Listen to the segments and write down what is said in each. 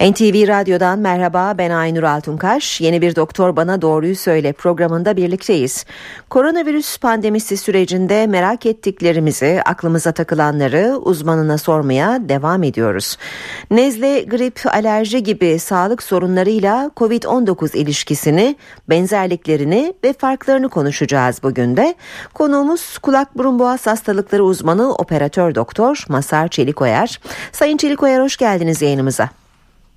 NTV Radyo'dan merhaba ben Aynur Altunkaş. Yeni bir Doktor Bana Doğruyu Söyle programında birlikteyiz. Koronavirüs pandemisi sürecinde merak ettiklerimizi, aklımıza takılanları uzmanına sormaya devam ediyoruz. Nezle, grip, alerji gibi sağlık sorunlarıyla COVID-19 ilişkisini, benzerliklerini ve farklarını konuşacağız bugün de. Konuğumuz kulak burun boğaz hastalıkları uzmanı operatör doktor Masar Çelikoyer. Sayın Çelikoyer hoş geldiniz yayınımıza.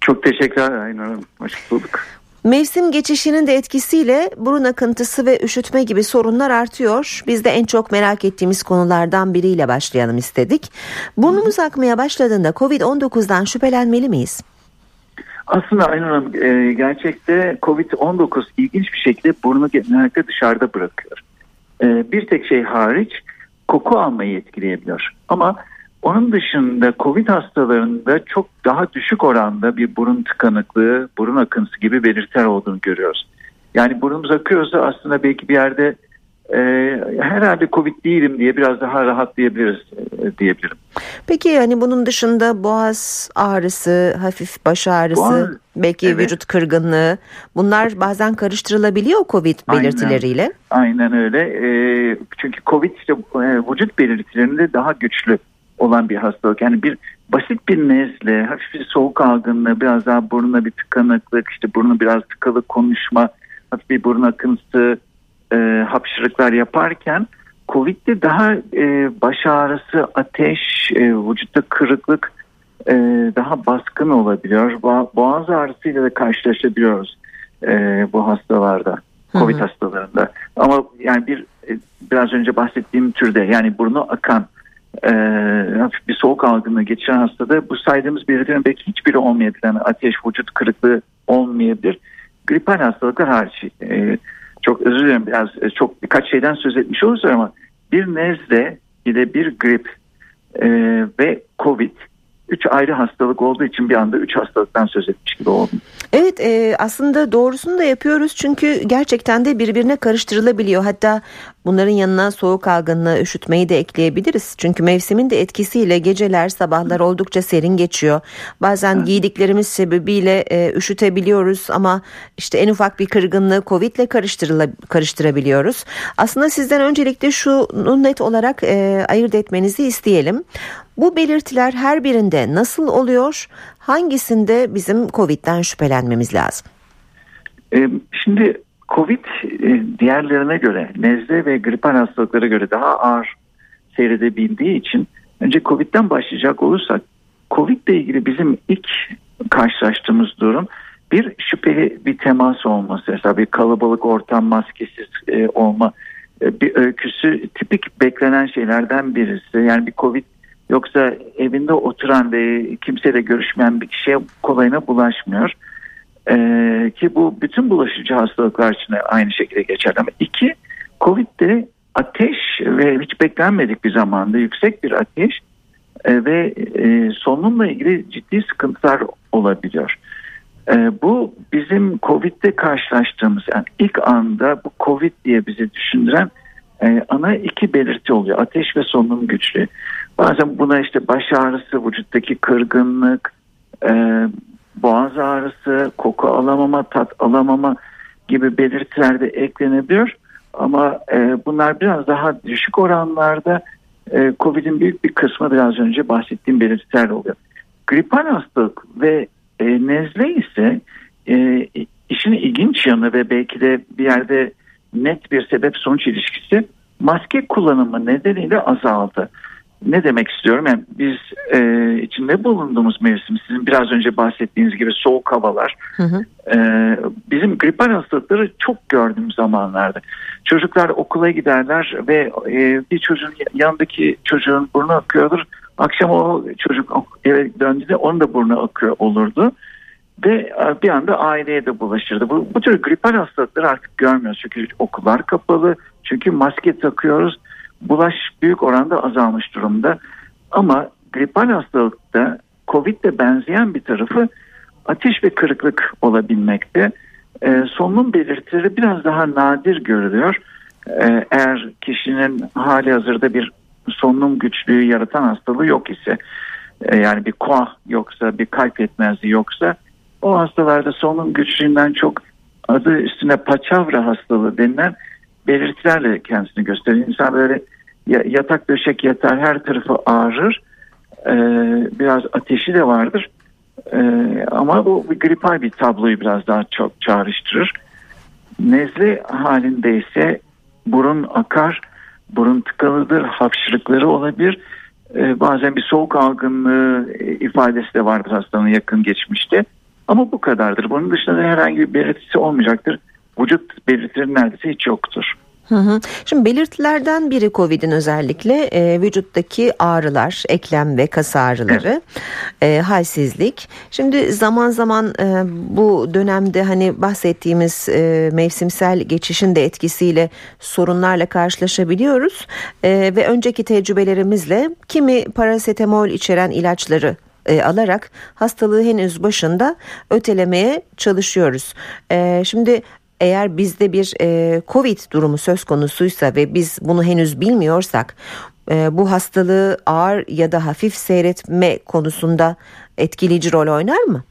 Çok teşekkürler Aynur Hanım. Hoş bulduk. Mevsim geçişinin de etkisiyle burun akıntısı ve üşütme gibi sorunlar artıyor. Biz de en çok merak ettiğimiz konulardan biriyle başlayalım istedik. Burnumuz akmaya başladığında Covid-19'dan şüphelenmeli miyiz? Aslında Aynur Hanım e, gerçekte Covid-19 ilginç bir şekilde burnu genellikle dışarıda bırakıyor. E, bir tek şey hariç koku almayı etkileyebiliyor. Ama onun dışında COVID hastalarında çok daha düşük oranda bir burun tıkanıklığı, burun akıntısı gibi belirtiler olduğunu görüyoruz. Yani burnumuz akıyorsa aslında belki bir yerde e, herhalde Covid değilim diye biraz daha rahatlayabiliriz e, diyebilirim. Peki hani bunun dışında boğaz ağrısı, hafif baş ağrısı, boğaz, belki evet. vücut kırgınlığı bunlar bazen karıştırılabiliyor Covid belirtileriyle. Aynen, aynen öyle. E, çünkü Covid işte e, vücut belirtilerinde daha güçlü olan bir hastalık. Yani bir basit bir nezle, hafif bir soğuk algınlığı, biraz daha burnuna bir tıkanıklık, işte burnu biraz tıkalı konuşma, hafif bir burun akıntısı, e, hapşırıklar yaparken Covid'de daha e, baş ağrısı, ateş, e, vücutta kırıklık e, daha baskın olabiliyor. Boğaz ağrısıyla da karşılaşabiliyoruz e, bu hastalarda. Covid hı hı. hastalarında. Ama yani bir e, biraz önce bahsettiğim türde yani burnu akan e, hafif bir soğuk algınlığı geçiren hastada bu saydığımız belirtilerin belki hiçbiri olmayabilir. Yani ateş, vücut kırıklığı olmayabilir. Gripal hastalıklar hariç. E, çok özür dilerim biraz e, çok birkaç şeyden söz etmiş oluruz ama bir nezle bir de bir grip e, ve covid üç ayrı hastalık olduğu için bir anda üç hastalıktan söz etmiş gibi oldum. Evet e, aslında doğrusunu da yapıyoruz çünkü gerçekten de birbirine karıştırılabiliyor. Hatta bunların yanına soğuk algınlığı, üşütmeyi de ekleyebiliriz. Çünkü mevsimin de etkisiyle geceler, sabahlar oldukça serin geçiyor. Bazen evet. giydiklerimiz sebebiyle e, üşütebiliyoruz ama işte en ufak bir kırgınlığı Covid ile karıştırabiliyoruz. Aslında sizden öncelikle şunu net olarak e, ayırt etmenizi isteyelim. Bu belirtiler her birinde nasıl oluyor? Hangisinde bizim Covid'den şüphelenmemiz lazım? Ee, şimdi Covid e, diğerlerine göre nezle ve gripal hastalıklara göre daha ağır seyredebildiği için önce Covid'den başlayacak olursak Covid ile ilgili bizim ilk karşılaştığımız durum bir şüpheli bir temas olması. Mesela bir kalabalık ortam maskesiz e, olma e, bir öyküsü tipik beklenen şeylerden birisi. Yani bir Covid Yoksa evinde oturan ve kimseyle görüşmeyen bir kişiye kolayına bulaşmıyor. Ee, ki bu bütün bulaşıcı hastalıklar için aynı şekilde geçerli. Ama iki, Covid'de ateş ve hiç beklenmedik bir zamanda yüksek bir ateş e, ve e, solunumla ilgili ciddi sıkıntılar olabiliyor. E, bu bizim Covid'de karşılaştığımız yani ilk anda bu Covid diye bizi düşündüren e, ana iki belirti oluyor. Ateş ve solunum güçlüğü. Bazen buna işte baş ağrısı, vücuttaki kırgınlık, e, boğaz ağrısı, koku alamama, tat alamama gibi belirtiler de eklenebiliyor. Ama e, bunlar biraz daha düşük oranlarda e, COVID'in büyük bir kısmı biraz önce bahsettiğim belirtiler oluyor. Gripal hastalık ve e, nezle ise e, işin ilginç yanı ve belki de bir yerde net bir sebep sonuç ilişkisi maske kullanımı nedeniyle azaldı. Ne demek istiyorum? Yani biz e, içinde bulunduğumuz mevsim sizin biraz önce bahsettiğiniz gibi soğuk havalar hı hı. E, bizim gripal hastalıkları çok gördüğüm zamanlarda. Çocuklar okula giderler ve e, bir çocuğun yanındaki çocuğun burnu akıyordur. Akşam o çocuk eve döndüğünde onun da burnu akıyor olurdu ve e, bir anda aileye de bulaşırdı. Bu, bu tür gripal hastalıkları artık görmüyoruz çünkü okullar kapalı, çünkü maske takıyoruz. Bulaş büyük oranda azalmış durumda. Ama gripal hastalıkta Covid'le benzeyen bir tarafı ateş ve kırıklık olabilmekte. E, solunum belirtileri biraz daha nadir görülüyor. E, eğer kişinin hali hazırda bir solunum güçlüğü yaratan hastalığı yok ise e, yani bir koah yoksa bir kalp yetmezliği yoksa o hastalarda solunum güçlüğünden çok adı üstüne paçavra hastalığı denilen belirtilerle kendisini gösterir. İnsan böyle yatak döşek yatar her tarafı ağrır e, biraz ateşi de vardır e, ama bu bir gripal bir tabloyu biraz daha çok çağrıştırır. Nezle halinde ise burun akar, burun tıkalıdır, hapşırıkları olabilir. Ee, bazen bir soğuk algınlığı e, ifadesi de vardır hastanın yakın geçmişte. Ama bu kadardır. Bunun dışında herhangi bir belirtisi olmayacaktır. Vücut belirtileri neredeyse hiç yoktur. Şimdi belirtilerden biri COVID'in özellikle e, vücuttaki ağrılar, eklem ve kas ağrıları, e, halsizlik. Şimdi zaman zaman e, bu dönemde hani bahsettiğimiz e, mevsimsel geçişin de etkisiyle sorunlarla karşılaşabiliyoruz. E, ve önceki tecrübelerimizle kimi parasetamol içeren ilaçları e, alarak hastalığı henüz başında ötelemeye çalışıyoruz. E, şimdi eğer bizde bir e, Covid durumu söz konusuysa ve biz bunu henüz bilmiyorsak e, bu hastalığı ağır ya da hafif seyretme konusunda etkileyici rol oynar mı?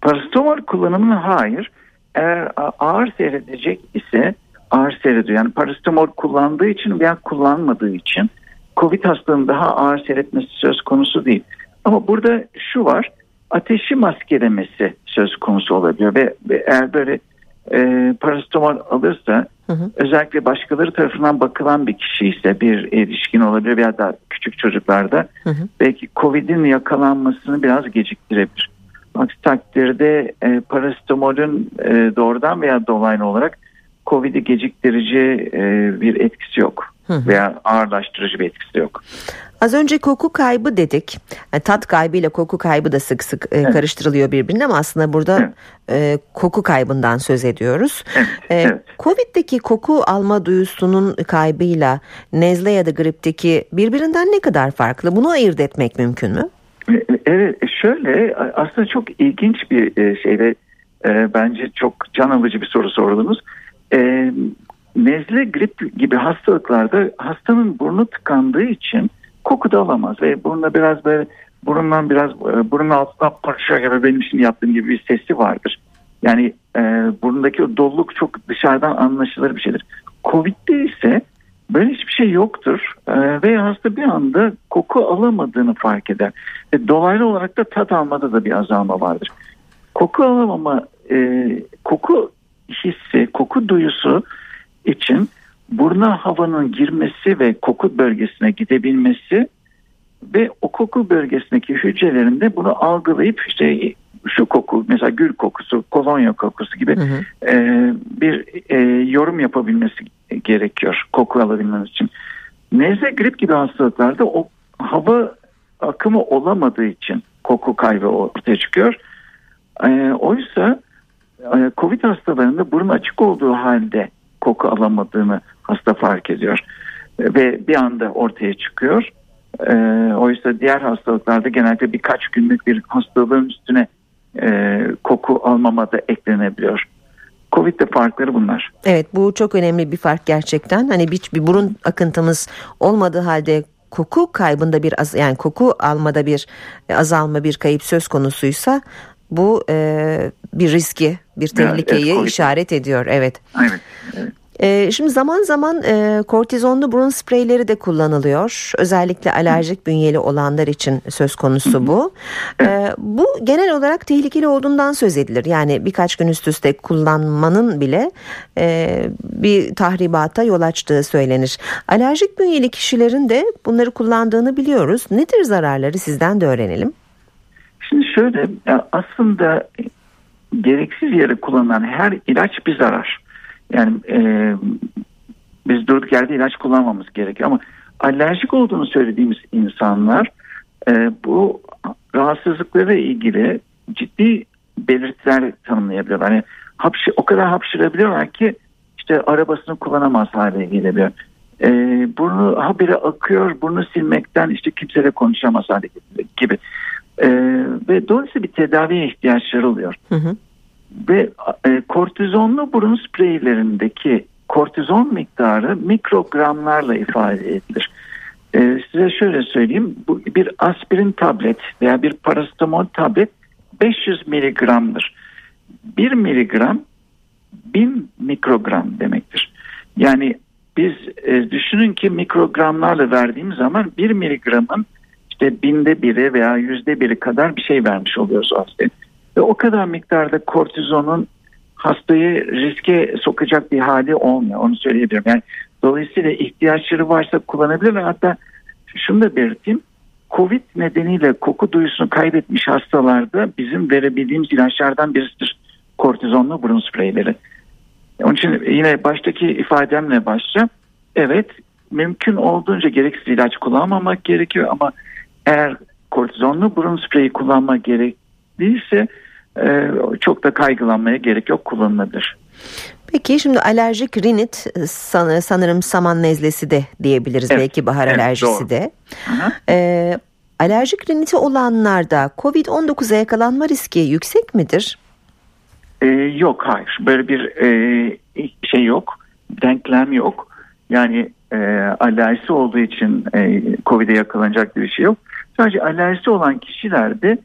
Parasetamol kullanımına hayır. Eğer ağır seyredecek ise ağır seyrediyor. Yani parasetamol kullandığı için veya kullanmadığı için Covid hastalığının daha ağır seyretmesi söz konusu değil. Ama burada şu var ateşi maskelemesi söz konusu olabiliyor ve, ve eğer böyle e, parasetamol alırsa hı hı. özellikle başkaları tarafından bakılan bir kişi ise bir erişkin olabilir veya da küçük çocuklarda hı hı. belki Covid'in yakalanmasını biraz geciktirebilir. Aksi takdirde e, parasetamolün e, doğrudan veya dolaylı olarak Covid'i geciktirici e, bir etkisi yok veya ağırlaştırıcı bir etkisi yok. Az önce koku kaybı dedik. Yani tat kaybı ile koku kaybı da sık sık e, evet. karıştırılıyor birbirine ama aslında burada evet. e, koku kaybından söz ediyoruz. Evet. E, evet. Covid'deki koku alma duyusunun kaybıyla nezle ya da gripteki birbirinden ne kadar farklı? Bunu ayırt etmek mümkün mü? E, evet şöyle aslında çok ilginç bir e, şey ve e, bence çok can alıcı bir soru sordunuz. E, nezle grip gibi hastalıklarda hastanın burnu tıkandığı için koku da alamaz ve burnunda biraz böyle burundan biraz e, burun altından parça gibi benim şimdi yaptığım gibi bir sesi vardır. Yani e, burundaki o doluluk çok dışarıdan anlaşılır bir şeydir. Covid'de ise böyle hiçbir şey yoktur e, ve hasta bir anda koku alamadığını fark eder. Ve dolaylı olarak da tat almada da bir azalma vardır. Koku alamama, e, koku hissi, koku duyusu için buruna havanın girmesi ve koku bölgesine gidebilmesi ve o koku bölgesindeki hücrelerinde bunu algılayıp işte şu koku mesela gül kokusu, kolonya kokusu gibi hı hı. E, bir e, yorum yapabilmesi gerekiyor koku alabilmemiz için. Nezle grip gibi hastalıklarda o hava akımı olamadığı için koku kaybı ortaya çıkıyor. E, oysa e, Covid hastalarında burun açık olduğu halde koku alamadığını hasta fark ediyor ve bir anda ortaya çıkıyor. E, oysa diğer hastalıklarda genelde birkaç günlük bir hastalığın üstüne e, koku almama da eklenebiliyor. Covid'de farkları bunlar. Evet bu çok önemli bir fark gerçekten. Hani bir, bir burun akıntımız olmadığı halde koku kaybında bir az, yani koku almada bir azalma bir kayıp söz konusuysa bu e, bir riski bir tehlikeyi evet, işaret ediyor. Evet. Evet. evet. E, şimdi zaman zaman e, kortizonlu burun spreyleri de kullanılıyor. Özellikle alerjik bünyeli olanlar için söz konusu bu. E, bu genel olarak tehlikeli olduğundan söz edilir. Yani birkaç gün üst üste kullanmanın bile e, bir tahribata yol açtığı söylenir. Alerjik bünyeli kişilerin de bunları kullandığını biliyoruz. Nedir zararları sizden de öğrenelim. Şimdi şöyle aslında gereksiz yere kullanılan her ilaç bir zarar. Yani e, biz durduk yerde ilaç kullanmamız gerekiyor ama alerjik olduğunu söylediğimiz insanlar e, bu rahatsızlıklara ilgili ciddi belirtiler tanımlayabiliyorlar. Yani hapşı, o kadar hapşırabiliyorlar ki işte arabasını kullanamaz hale gelebiliyor. E, burnu habire akıyor, burnu silmekten işte kimseyle konuşamaz hale gibi. E, ve dolayısıyla bir tedaviye ihtiyaçları oluyor. Hı hı ve e, kortizonlu burun spreylerindeki kortizon miktarı mikrogramlarla ifade edilir. Ee, size şöyle söyleyeyim. Bu bir aspirin tablet veya bir parasetamol tablet 500 miligramdır. 1 miligram 1000 mikrogram demektir. Yani biz e, düşünün ki mikrogramlarla verdiğimiz zaman 1 miligramın işte binde biri veya yüzde biri kadar bir şey vermiş oluyoruz aslında. Ve o kadar miktarda kortizonun hastayı riske sokacak bir hali olmuyor. Onu söyleyebilirim. Yani dolayısıyla ihtiyaçları varsa kullanabilirler. Hatta şunu da belirteyim. Covid nedeniyle koku duyusunu kaybetmiş hastalarda bizim verebildiğimiz ilaçlardan birisidir. Kortizonlu burun spreyleri. Onun için yine baştaki ifademle başlayacağım. Evet mümkün olduğunca gereksiz ilaç kullanmamak gerekiyor ama eğer kortizonlu burun spreyi kullanmak gerekliyse e, çok da kaygılanmaya gerek yok kullanılabilir. Peki şimdi alerjik rinit sanırım saman nezlesi de diyebiliriz evet, belki bahar evet, alerjisi doğru. de. Ee, alerjik riniti olanlarda COVID-19'a yakalanma riski yüksek midir? Ee, yok hayır böyle bir e, şey yok denklem yok. Yani e, alerjisi olduğu için e, COVID'e yakalanacak bir şey yok. Sadece alerjisi olan kişilerde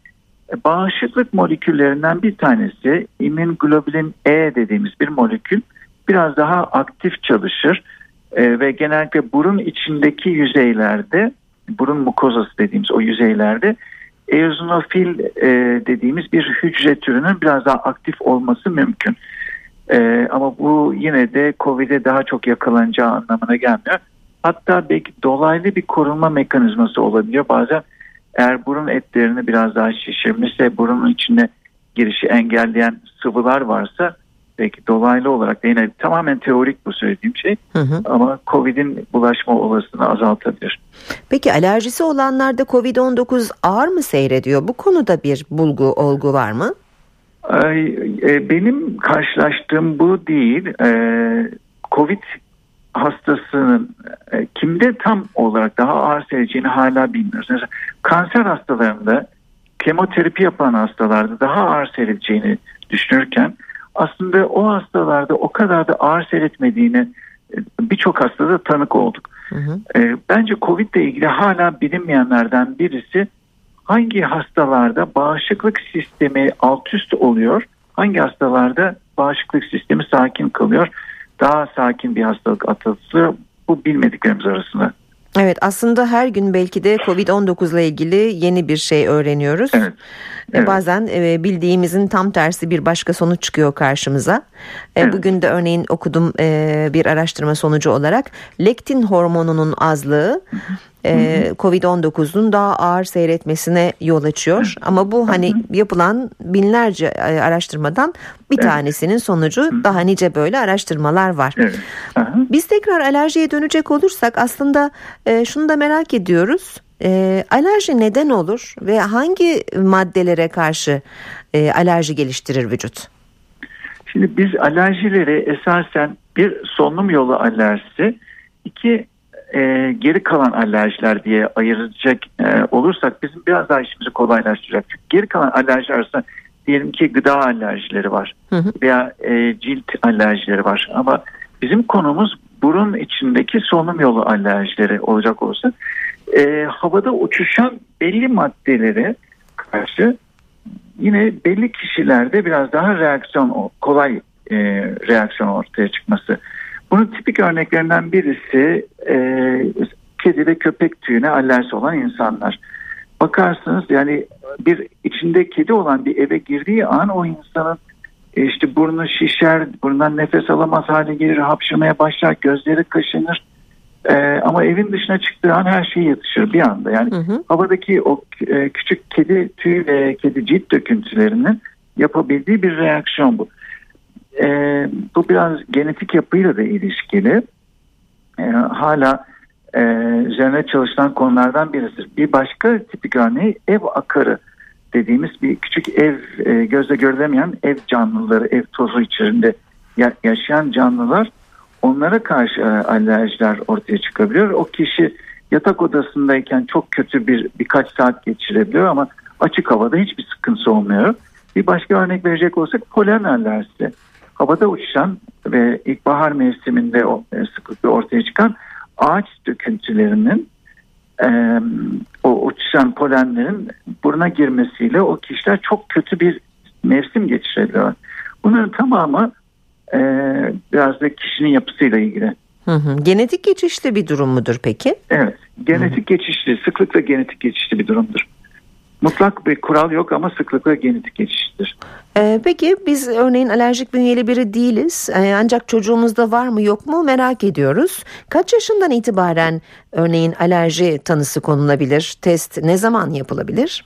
e, bağışıklık moleküllerinden bir tanesi immunoglobulin E dediğimiz bir molekül biraz daha aktif çalışır e, ve genellikle burun içindeki yüzeylerde burun mukozası dediğimiz o yüzeylerde eozinofil e, dediğimiz bir hücre türünün biraz daha aktif olması mümkün. Ama bu yine de COVID'e daha çok yakalanacağı anlamına gelmiyor. Hatta belki dolaylı bir korunma mekanizması olabiliyor. Bazen eğer burun etlerini biraz daha şişirmişse burunun içine girişi engelleyen sıvılar varsa belki dolaylı olarak da yine tamamen teorik bu söylediğim şey hı hı. ama COVID'in bulaşma olasılığını azaltabilir. Peki alerjisi olanlarda COVID-19 ağır mı seyrediyor? Bu konuda bir bulgu, olgu var mı? E, benim karşılaştığım bu değil. E, Covid hastasının e, kimde tam olarak daha ağır seyredeceğini hala bilmiyoruz. Mesela kanser hastalarında kemoterapi yapan hastalarda daha ağır seyredeceğini düşünürken aslında o hastalarda o kadar da ağır seyretmediğini birçok hastada tanık olduk. Hı hı. Bence Covid ile ilgili hala bilinmeyenlerden birisi hangi hastalarda bağışıklık sistemi alt üst oluyor, hangi hastalarda bağışıklık sistemi sakin kalıyor, daha sakin bir hastalık atılıyor. Bu bilmediklerimiz arasında. Evet aslında her gün belki de Covid-19 ile ilgili yeni bir şey öğreniyoruz. Evet. Evet. Bazen e, bildiğimizin tam tersi bir başka sonuç çıkıyor karşımıza. E, evet. Bugün de örneğin okudum e, bir araştırma sonucu olarak lektin hormonunun azlığı e, Covid-19'un daha ağır seyretmesine yol açıyor. Ama bu hani yapılan binlerce e, araştırmadan bir evet. tanesinin sonucu daha nice böyle araştırmalar var. Evet. Biz tekrar alerjiye dönecek olursak aslında e, şunu da merak ediyoruz. E, alerji neden olur ve hangi maddelere karşı e, alerji geliştirir vücut? Şimdi biz alerjileri esasen bir solunum yolu alerjisi, iki e, geri kalan alerjiler diye ayıracak e, olursak bizim biraz daha işimizi kolaylaştıracak. Çünkü geri kalan alerjiler arasında diyelim ki gıda alerjileri var hı hı. veya e, cilt alerjileri var. Ama bizim konumuz burun içindeki solunum yolu alerjileri olacak olursa e, havada uçuşan belli maddelere karşı yine belli kişilerde biraz daha reaksiyon kolay e, reaksiyon ortaya çıkması bunun tipik örneklerinden birisi e, kedi ve köpek tüyüne alerjisi olan insanlar. Bakarsınız yani bir içinde kedi olan bir eve girdiği an o insanın e, işte burnu şişer, burnundan nefes alamaz hale gelir, hapşırmaya başlar, gözleri kaşınır. Ee, ama evin dışına çıktığı an her şey yatışır bir anda. Yani hı hı. havadaki o e, küçük kedi tüy ve kedi cilt döküntülerinin yapabildiği bir reaksiyon bu. E, bu biraz genetik yapıyla da ilişkili. E, hala e, üzerine çalışılan konulardan birisi. Bir başka tipik örneği ev akarı dediğimiz bir küçük ev e, gözle görülemeyen ev canlıları, ev tozu içerisinde yaşayan canlılar onlara karşı e, alerjiler ortaya çıkabiliyor. O kişi yatak odasındayken çok kötü bir birkaç saat geçirebiliyor ama açık havada hiçbir sıkıntısı olmuyor. Bir başka örnek verecek olsak polen alerjisi havada uçuşan ve ilkbahar mevsiminde e, sıklıkla ortaya çıkan ağaç döküntülerinin e, o uçuşan polenlerin buruna girmesiyle o kişiler çok kötü bir mevsim geçirebiliyorlar. Bunların tamamı e, biraz da kişinin yapısıyla ilgili. Hı hı. Genetik geçişli bir durum mudur peki? Evet. Genetik hı hı. geçişli, sıklıkla genetik geçişli bir durumdur. Mutlak bir kural yok ama sıklıkla genetik geçiştir. Ee, peki biz örneğin alerjik bünyeli biri değiliz ee, ancak çocuğumuzda var mı yok mu merak ediyoruz. Kaç yaşından itibaren örneğin alerji tanısı konulabilir? Test ne zaman yapılabilir?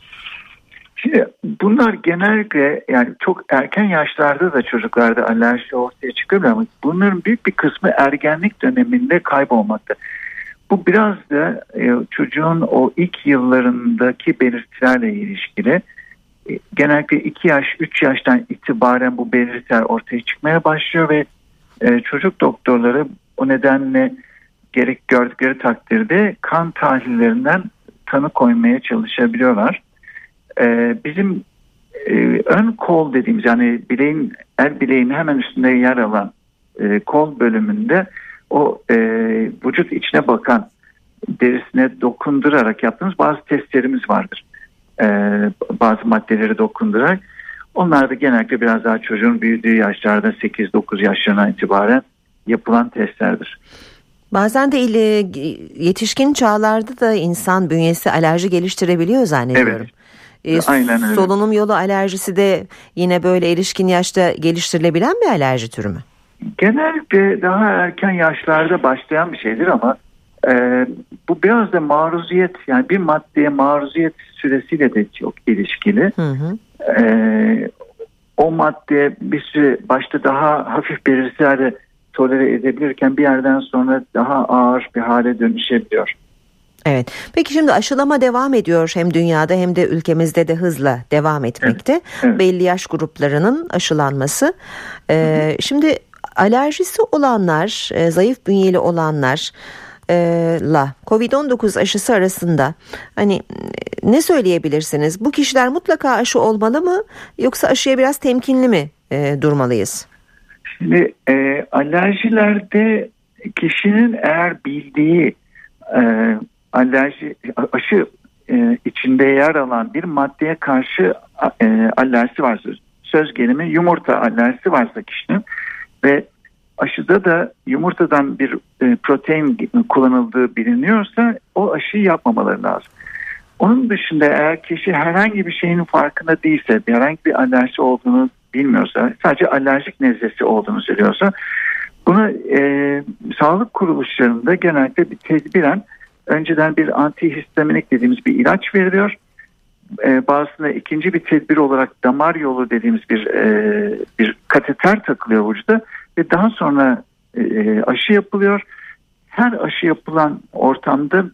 Şimdi bunlar genellikle yani çok erken yaşlarda da çocuklarda alerji ortaya çıkıyor ama bunların büyük bir kısmı ergenlik döneminde kaybolmakta. Bu biraz da e, çocuğun o ilk yıllarındaki belirtilerle ilişkili. E, genellikle 2 yaş 3 yaştan itibaren bu belirtiler ortaya çıkmaya başlıyor ve e, çocuk doktorları o nedenle gerek gördükleri takdirde kan tahlillerinden tanı koymaya çalışabiliyorlar. E, bizim ön kol dediğimiz yani bileğin el bileğin hemen üstünde yer alan kol bölümünde o e, vücut içine bakan derisine dokundurarak yaptığımız bazı testlerimiz vardır. E, bazı maddeleri dokundurarak. Onlar da genellikle biraz daha çocuğun büyüdüğü yaşlarda 8-9 yaşlarına itibaren yapılan testlerdir. Bazen de yetişkin çağlarda da insan bünyesi alerji geliştirebiliyor zannediyorum. Evet. Ee, Aynen öyle. Solunum yolu alerjisi de yine böyle erişkin yaşta geliştirilebilen bir alerji türü mü? Genellikle daha erken yaşlarda başlayan bir şeydir ama e, bu biraz da maruziyet yani bir maddeye maruziyet süresiyle de çok ilişkili. Hı hı. E, o madde bir süre başta daha hafif belirtilerde tolere edebilirken bir yerden sonra daha ağır bir hale dönüşebiliyor. Evet. Peki şimdi aşılama devam ediyor hem dünyada hem de ülkemizde de hızla devam etmekte. Evet, evet. Belli yaş gruplarının aşılanması. Ee, şimdi alerjisi olanlar, e, zayıf bünyeli olanlar e, la Covid-19 aşısı arasında hani ne söyleyebilirsiniz? Bu kişiler mutlaka aşı olmalı mı yoksa aşıya biraz temkinli mi e, durmalıyız? Şimdi e, alerjilerde kişinin eğer bildiği e, alerji aşı e, içinde yer alan bir maddeye karşı e, alerjisi varsa söz gelimi yumurta alerjisi varsa kişinin ve aşıda da yumurtadan bir e, protein kullanıldığı biliniyorsa o aşıyı yapmamaları lazım. Onun dışında eğer kişi herhangi bir şeyin farkında değilse, herhangi bir alerji olduğunu bilmiyorsa, sadece alerjik nezlesi olduğunu söylüyorsa, bunu e, sağlık kuruluşlarında genellikle bir tedbiren önceden bir antihistaminik dediğimiz bir ilaç veriliyor. E, bazısına ikinci bir tedbir olarak damar yolu dediğimiz bir e, bir kateter takılıyor vücuda ve daha sonra e, aşı yapılıyor. Her aşı yapılan ortamda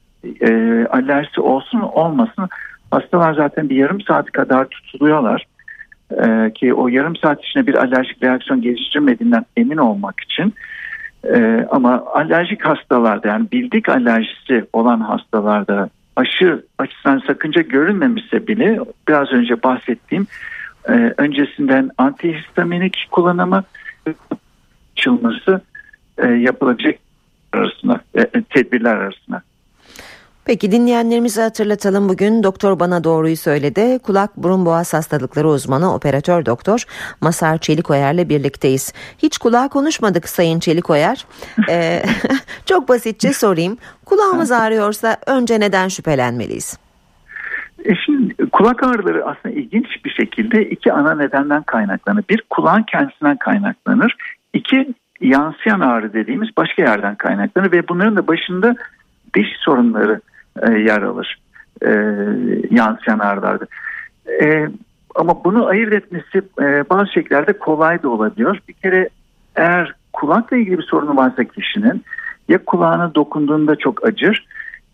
e, alerjisi olsun olmasın hastalar zaten bir yarım saat kadar tutuluyorlar. E, ki o yarım saat içinde bir alerjik reaksiyon geliştirmediğinden emin olmak için. E, ama alerjik hastalarda yani bildik alerjisi olan hastalarda aşı açısından sakınca görünmemişse bile biraz önce bahsettiğim e, öncesinden antihistaminik kullanımı açılması e, yapılacak arasında e, tedbirler arasında. Peki dinleyenlerimize hatırlatalım bugün doktor bana doğruyu söyledi. Kulak burun boğaz hastalıkları uzmanı operatör doktor Masar Çelikoyer'le birlikteyiz. Hiç kulağa konuşmadık Sayın Çelikoyer. ee, çok basitçe sorayım. Kulağımız ağrıyorsa önce neden şüphelenmeliyiz? E şimdi kulak ağrıları aslında ilginç bir şekilde iki ana nedenden kaynaklanır. Bir kulağın kendisinden kaynaklanır. İki yansıyan ağrı dediğimiz başka yerden kaynaklanır ve bunların da başında diş sorunları e, yer alır. E, yansıyan ağrılarda. E, ama bunu ayırt etmesi e, bazı şekillerde kolay da olabiliyor. Bir kere eğer kulakla ilgili bir sorunu varsa kişinin ya kulağına dokunduğunda çok acır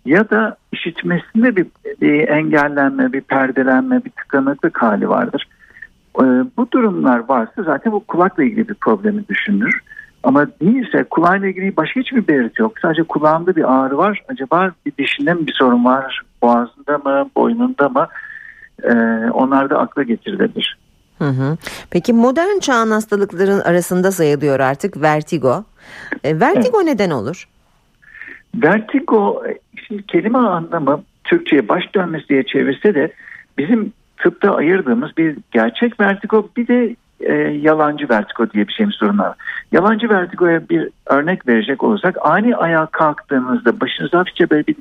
ya da işitmesinde bir, bir engellenme, bir perdelenme, bir tıkanıklık hali vardır. E, bu durumlar varsa zaten bu kulakla ilgili bir problemi düşünür. Ama değilse kulağıyla ilgili başka hiçbir belirti yok. Sadece kulağında bir ağrı var. Acaba bir dişinde mi bir sorun var? Boğazında mı? Boynunda mı? Ee, onlar da akla getirilebilir. Hı hı. Peki modern çağın hastalıkların arasında sayılıyor artık vertigo. E, vertigo evet. neden olur? Vertigo şimdi kelime anlamı Türkçe'ye baş dönmesi diye çevirse de bizim tıpta ayırdığımız bir gerçek vertigo bir de e, yalancı vertigo diye bir şeyimiz sorun var. Yalancı vertigoya bir örnek verecek olursak ani ayağa kalktığınızda başınızda hafifçe böyle bir,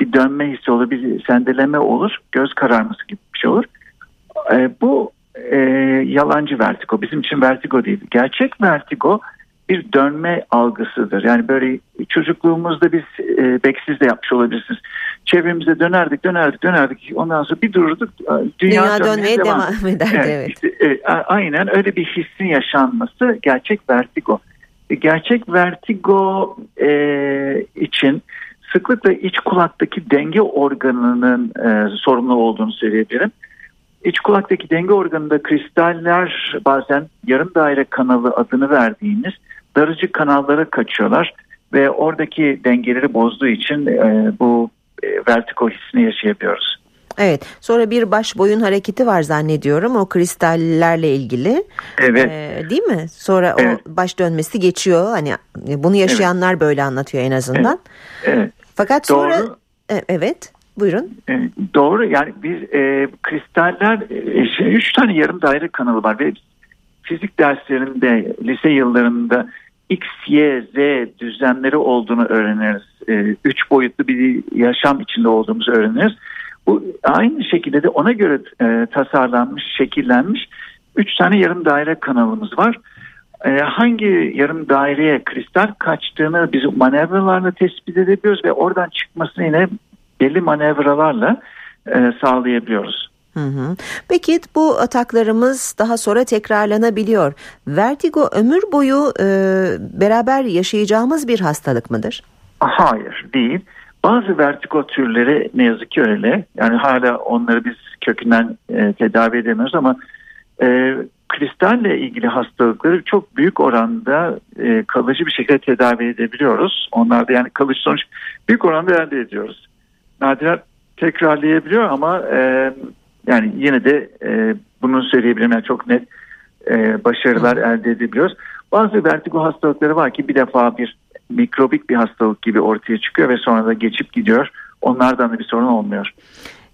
bir dönme hissi olur, bir sendeleme olur, göz kararması gibi bir şey olur. E, bu e, yalancı vertigo bizim için vertigo değil. Gerçek vertigo bir dönme algısıdır. Yani böyle çocukluğumuzda biz e, beksiz de yapmış olabilirsiniz. Çevremize dönerdik, dönerdik, dönerdik. Ondan sonra bir dururduk. Dünya, dünya dönmeye devam, devam ederdi. Evet. evet. Işte, e, aynen öyle bir hissin yaşanması gerçek vertigo. E, gerçek vertigo e, için sıklıkla iç kulaktaki denge organının e, sorumlu olduğunu söyleyebilirim. İç kulaktaki denge organında kristaller bazen yarım daire kanalı adını verdiğimiz darıcı kanallara kaçıyorlar ve oradaki dengeleri bozduğu için e, bu e, vertigo hissini yaşayabiliyoruz. Evet sonra bir baş boyun hareketi var zannediyorum o kristallerle ilgili. Evet. Ee, değil mi? Sonra evet. o baş dönmesi geçiyor hani bunu yaşayanlar evet. böyle anlatıyor en azından. Evet. evet. Fakat sonra Doğru. E, evet. Buyurun. E, doğru yani bir e, kristaller e, şey, üç tane yarım daire kanalı var ve fizik derslerinde lise yıllarında X, Y, Z düzenleri olduğunu öğreniriz. E, üç boyutlu bir yaşam içinde olduğumuzu öğreniriz. Bu aynı şekilde de ona göre e, tasarlanmış, şekillenmiş üç tane yarım daire kanalımız var. E, hangi yarım daireye kristal kaçtığını biz manevralarla tespit edebiliyoruz ve oradan çıkmasını yine belli manevralarla e, sağlayabiliyoruz. Hı hı. Peki bu ataklarımız daha sonra tekrarlanabiliyor. Vertigo ömür boyu e, beraber yaşayacağımız bir hastalık mıdır? Hayır değil. Bazı vertigo türleri ne yazık ki öyle. Yani hala onları biz kökünden e, tedavi edemiyoruz ama e, kristalle ilgili hastalıkları çok büyük oranda e, kalıcı bir şekilde tedavi edebiliyoruz. Onlarda yani kalıcı sonuç büyük oranda elde ediyoruz nadiren tekrarlayabiliyor ama e, yani yine de e, bunu söyleyebilirim yani çok net e, başarılar Hı. elde edebiliyoruz. Bazı vertigo hastalıkları var ki bir defa bir mikrobik bir hastalık gibi ortaya çıkıyor ve sonra da geçip gidiyor. Onlardan da bir sorun olmuyor.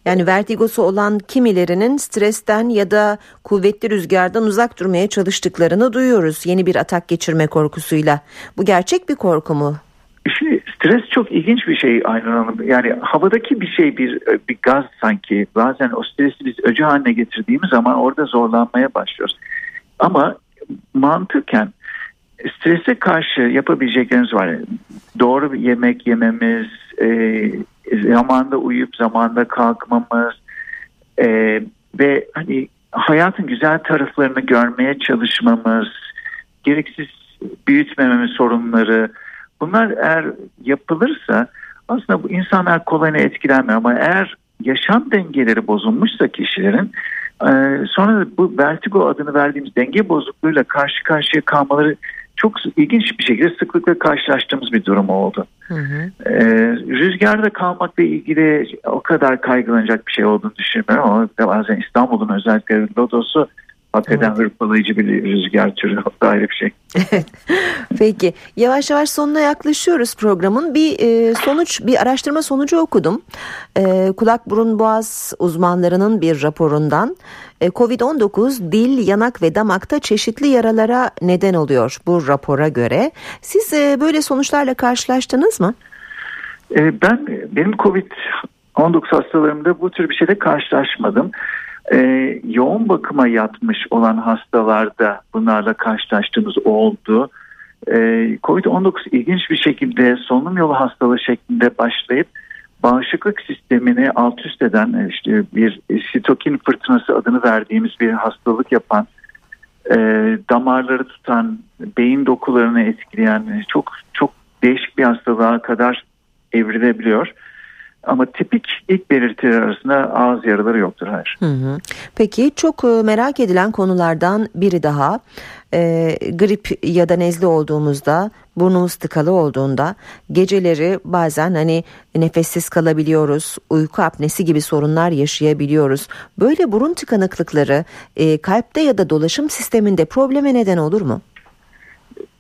Yani vertigosu olan kimilerinin stresten ya da kuvvetli rüzgardan uzak durmaya çalıştıklarını duyuyoruz yeni bir atak geçirme korkusuyla. Bu gerçek bir korku mu? Şimdi stres çok ilginç bir şey Aynur Hanım. Yani havadaki bir şey bir, bir gaz sanki. Bazen o stresi biz öcü haline getirdiğimiz zaman orada zorlanmaya başlıyoruz. Ama mantıken strese karşı yapabileceklerimiz var. Doğru bir yemek yememiz, e, zamanda uyuyup zamanda kalkmamız e, ve hani hayatın güzel taraflarını görmeye çalışmamız, gereksiz büyütmememiz sorunları, Bunlar eğer yapılırsa aslında bu insanlar kolayına etkilenmiyor ama eğer yaşam dengeleri bozulmuşsa kişilerin e, sonra bu vertigo adını verdiğimiz denge bozukluğuyla karşı karşıya kalmaları çok ilginç bir şekilde sıklıkla karşılaştığımız bir durum oldu. Hı hı. Ee, rüzgarda kalmakla ilgili o kadar kaygılanacak bir şey olduğunu düşünmüyorum ama bazen İstanbul'un özellikle lodosu Hakikaten evet. hırpalayıcı bir rüzgar türü ayrı bir şey. Peki yavaş yavaş sonuna yaklaşıyoruz programın. Bir e, sonuç bir araştırma sonucu okudum. E, kulak burun boğaz uzmanlarının bir raporundan. E, Covid-19 dil, yanak ve damakta çeşitli yaralara neden oluyor bu rapora göre. Siz e, böyle sonuçlarla karşılaştınız mı? E, ben benim Covid-19 hastalarımda bu tür bir şeyle karşılaşmadım e, yoğun bakıma yatmış olan hastalarda bunlarla karşılaştığımız oldu. E, Covid-19 ilginç bir şekilde solunum yolu hastalığı şeklinde başlayıp bağışıklık sistemini alt üst eden e, işte bir sitokin fırtınası adını verdiğimiz bir hastalık yapan e, damarları tutan beyin dokularını etkileyen çok çok değişik bir hastalığa kadar evrilebiliyor. Ama tipik ilk belirtiler arasında ağız yaraları yoktur hayır. Hı hı. Peki çok e, merak edilen konulardan biri daha e, grip ya da nezle olduğumuzda burnumuz tıkalı olduğunda geceleri bazen hani nefessiz kalabiliyoruz uyku apnesi gibi sorunlar yaşayabiliyoruz. Böyle burun tıkanıklıkları e, kalpte ya da dolaşım sisteminde probleme neden olur mu?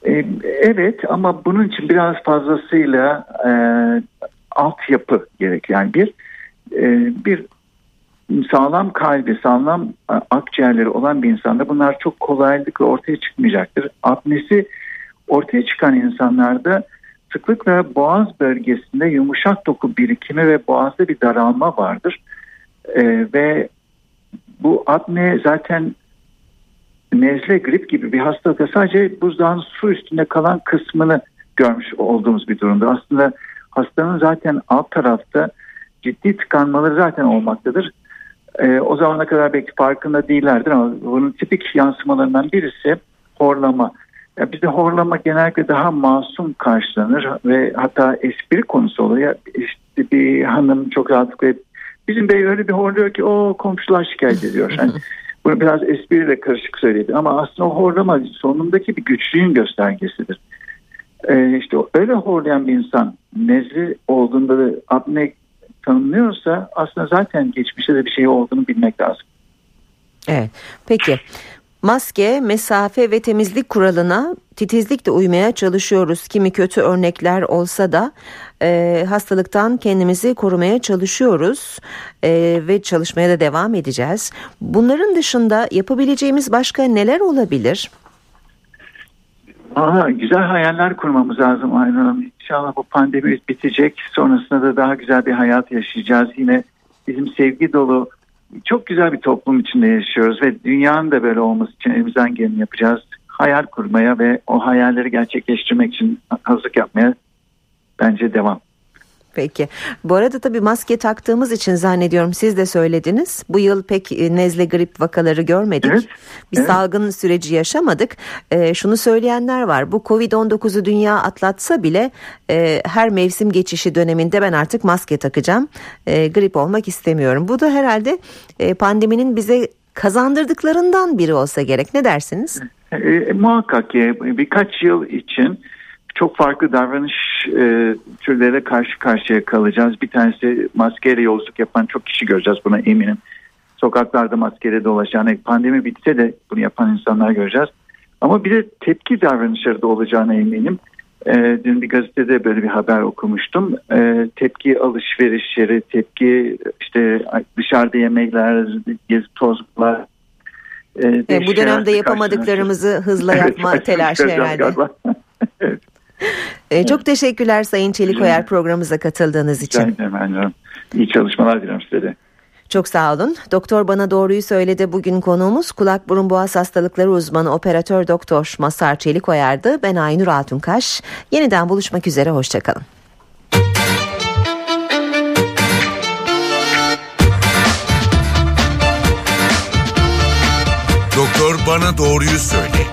E, evet ama bunun için biraz fazlasıyla e, altyapı gerek. Yani bir e, bir sağlam kalbi, sağlam akciğerleri olan bir insanda bunlar çok kolaylıkla ortaya çıkmayacaktır. Apnesi ortaya çıkan insanlarda sıklıkla boğaz bölgesinde yumuşak doku birikimi ve boğazda bir daralma vardır. Ee, ve bu apne zaten nezle, grip gibi bir hastalıkta sadece buzdağın su üstünde kalan kısmını görmüş olduğumuz bir durumda. Aslında hastanın zaten alt tarafta ciddi tıkanmaları zaten olmaktadır. E, o zamana kadar belki farkında değillerdir ama bunun tipik yansımalarından birisi horlama. Ya bizde horlama genellikle daha masum karşılanır ve hatta espri konusu oluyor. İşte bir hanım çok rahatlıkla bizim bey öyle bir horluyor ki o komşular şikayet ediyor. Yani bunu biraz espriyle karışık söyledi ama aslında o horlama sonundaki bir güçlüğün göstergesidir. Ee, işte öyle horlayan bir insan nezle olduğunda da apne tanımlıyorsa aslında zaten geçmişte de bir şey olduğunu bilmek lazım. Evet. Peki maske, mesafe ve temizlik kuralına titizlikle uymaya çalışıyoruz. Kimi kötü örnekler olsa da e, hastalıktan kendimizi korumaya çalışıyoruz e, ve çalışmaya da devam edeceğiz. Bunların dışında yapabileceğimiz başka neler olabilir? Aa, güzel hayaller kurmamız lazım Aynur Hanım. İnşallah bu pandemi bitecek. Sonrasında da daha güzel bir hayat yaşayacağız. Yine bizim sevgi dolu çok güzel bir toplum içinde yaşıyoruz ve dünyanın da böyle olması için elimizden geleni yapacağız. Hayal kurmaya ve o hayalleri gerçekleştirmek için hazırlık yapmaya bence devam. Peki. Bu arada tabii maske taktığımız için zannediyorum siz de söylediniz. Bu yıl pek e, nezle grip vakaları görmedik. Evet. Bir evet. salgın süreci yaşamadık. E, şunu söyleyenler var. Bu Covid-19'u dünya atlatsa bile e, her mevsim geçişi döneminde ben artık maske takacağım. E, grip olmak istemiyorum. Bu da herhalde e, pandeminin bize kazandırdıklarından biri olsa gerek. Ne dersiniz? E, e, muhakkak ki birkaç yıl için çok farklı davranış e, türlere karşı karşıya kalacağız. Bir tanesi maskeyle yolculuk yapan çok kişi göreceğiz buna eminim. Sokaklarda maskeyle dolaşan, yani pandemi bitse de bunu yapan insanlar göreceğiz. Ama bir de tepki davranışları da olacağına eminim. E, dün bir gazetede böyle bir haber okumuştum. E, tepki alışverişleri, tepki işte dışarıda yemekler, gezi tozlar. E, e, bu dönemde yapamadıklarımızı hızla yapma evet, telaşı herhalde. evet. E, çok teşekkürler Sayın Çelikoyer programımıza katıldığınız için. Rica ederim. İyi çalışmalar dilerim size de. Çok sağ olun. Doktor bana doğruyu söyledi. Bugün konuğumuz kulak burun boğaz hastalıkları uzmanı operatör doktor Masar Çelikoyer'dı. Ben Aynur Altunkaş. Yeniden buluşmak üzere. Hoşçakalın. Doktor bana doğruyu söyle.